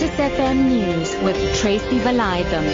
Lotus FM News with Tracy Valaydham.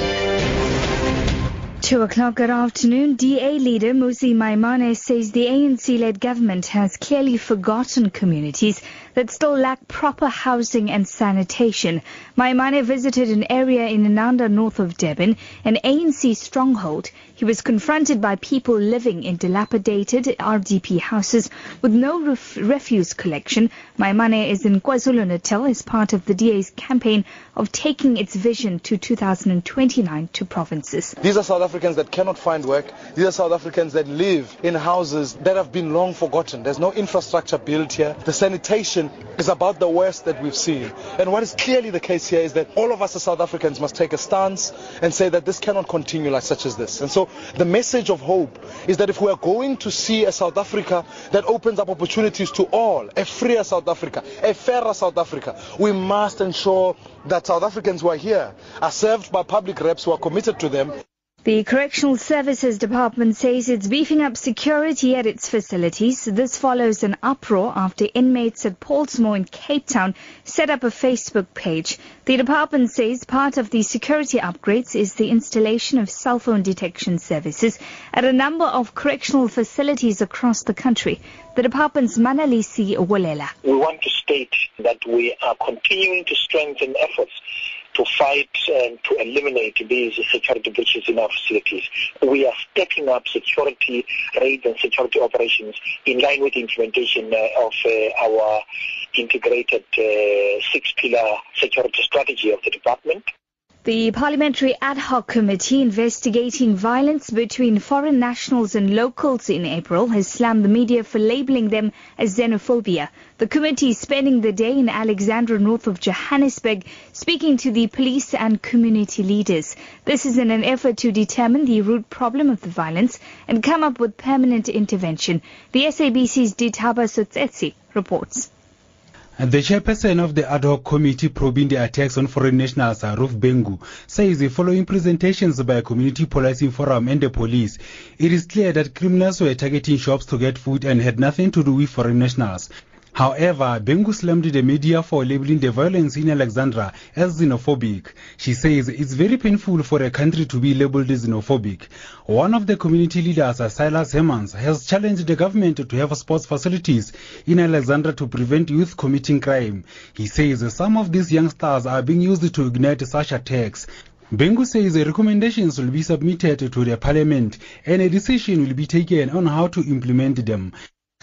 Two o'clock good afternoon. DA leader Mmusi Maimane says the ANC-led government has clearly forgotten communities that still lack proper housing and sanitation. Maimane visited an area in Inanda north of Durban, an ANC stronghold. He was confronted by people living in dilapidated RDP houses with no ref- refuse collection. Maimane is in KwaZulu-Natal as part of the DA's campaign of taking its vision to 2029 to provinces. These are South Africans that cannot find work. These are South Africans that live in houses that have been long forgotten. There's no infrastructure built here. The sanitation is about the worst that we've seen. And what is clearly the case here is that all of us as South Africans must take a stance and say that this cannot continue like such as this. And so the message of hope is that if we are going to see a South Africa that opens up opportunities to all, a freer South Africa, a fairer South Africa, we must ensure that South Africans who are here are served by public reps who are committed to them. The Correctional Services Department says it's beefing up security at its facilities. This follows an uproar after inmates at Pollsmoor in Cape Town set up a Facebook page. The department says part of the security upgrades is the installation of cell phone detection services at a number of correctional facilities across the country. The department's Manelisi Wolela. We want to state that we are continuing to strengthen efforts to fight and to eliminate these security breaches in our facilities. We are stepping up security raids and security operations in line with the implementation uh, of uh, our integrated uh, six-pillar security strategy of the department. The Parliamentary Ad Hoc Committee investigating violence between foreign nationals and locals in April has slammed the media for labeling them as xenophobia. The committee is spending the day in Alexandra north of Johannesburg speaking to the police and community leaders. This is in an effort to determine the root problem of the violence and come up with permanent intervention. The SABC's Ditaba Sotsetsi reports. The chairperson of the ad hoc committee probing the attacks on foreign nationals, Ruth Bengu, says the following presentations by a community policing forum and the police, it is clear that criminals were targeting shops to get food and had nothing to do with foreign nationals. However, Bengu slammed the media for labeling the violence in Alexandra as xenophobic. She says it's very painful for a country to be labeled xenophobic. One of the community leaders, Silas Hemmans, has challenged the government to have sports facilities in Alexandra to prevent youth committing crime. He says some of these youngsters are being used to ignite such attacks. Bengu says the recommendations will be submitted to the parliament and a decision will be taken on how to implement them.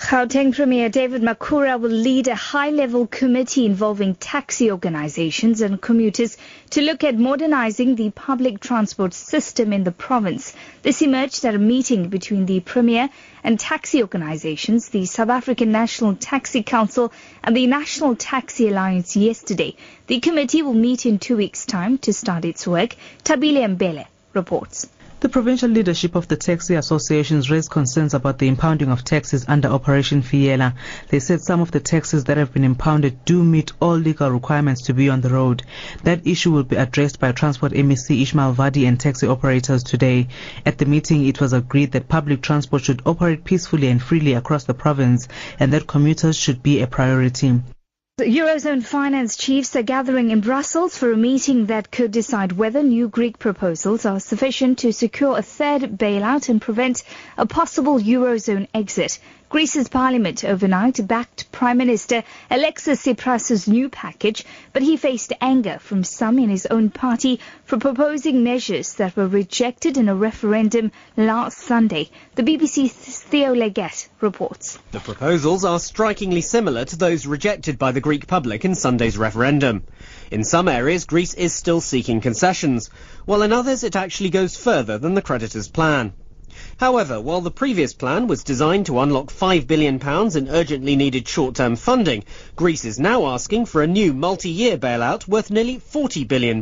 Gauteng Premier David Makhura will lead a high-level committee involving taxi organizations and commuters to look at modernizing the public transport system in the province. This emerged at a meeting between the Premier and taxi organizations, the South African National Taxi Council and the National Taxi Alliance yesterday. The committee will meet in two weeks' time to start its work. Tabile Mbele reports. The provincial leadership of the taxi associations raised concerns about the impounding of taxis under Operation Fiela. They said some of the taxis that have been impounded do meet all legal requirements to be on the road. That issue will be addressed by Transport MEC Ismail Vadi and taxi operators today. At the meeting, it was agreed that public transport should operate peacefully and freely across the province and that commuters should be a priority. The Eurozone finance chiefs are gathering in Brussels for a meeting that could decide whether new Greek proposals are sufficient to secure a third bailout and prevent a possible Eurozone exit. Greece's parliament overnight backed Prime Minister Alexis Tsipras's new package, but he faced anger from some in his own party for proposing measures that were rejected in a referendum last Sunday. The BBC's Theo Leggett reports. The proposals are strikingly similar to those rejected by the Greek public in Sunday's referendum. In some areas, Greece is still seeking concessions, while in others it actually goes further than the creditors' plan. However, while the previous plan was designed to unlock £5 billion in urgently needed short-term funding, Greece is now asking for a new multi-year bailout worth nearly £40 billion.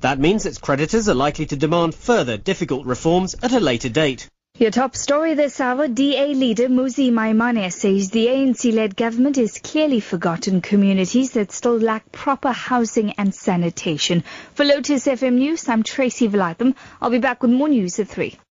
That means its creditors are likely to demand further difficult reforms at a later date. Your top story this hour, DA leader Mmusi Maimane says the ANC-led government has clearly forgotten communities that still lack proper housing and sanitation. For Lotus FM News, I'm Tracy Valaydham. I'll be back with more news at 3.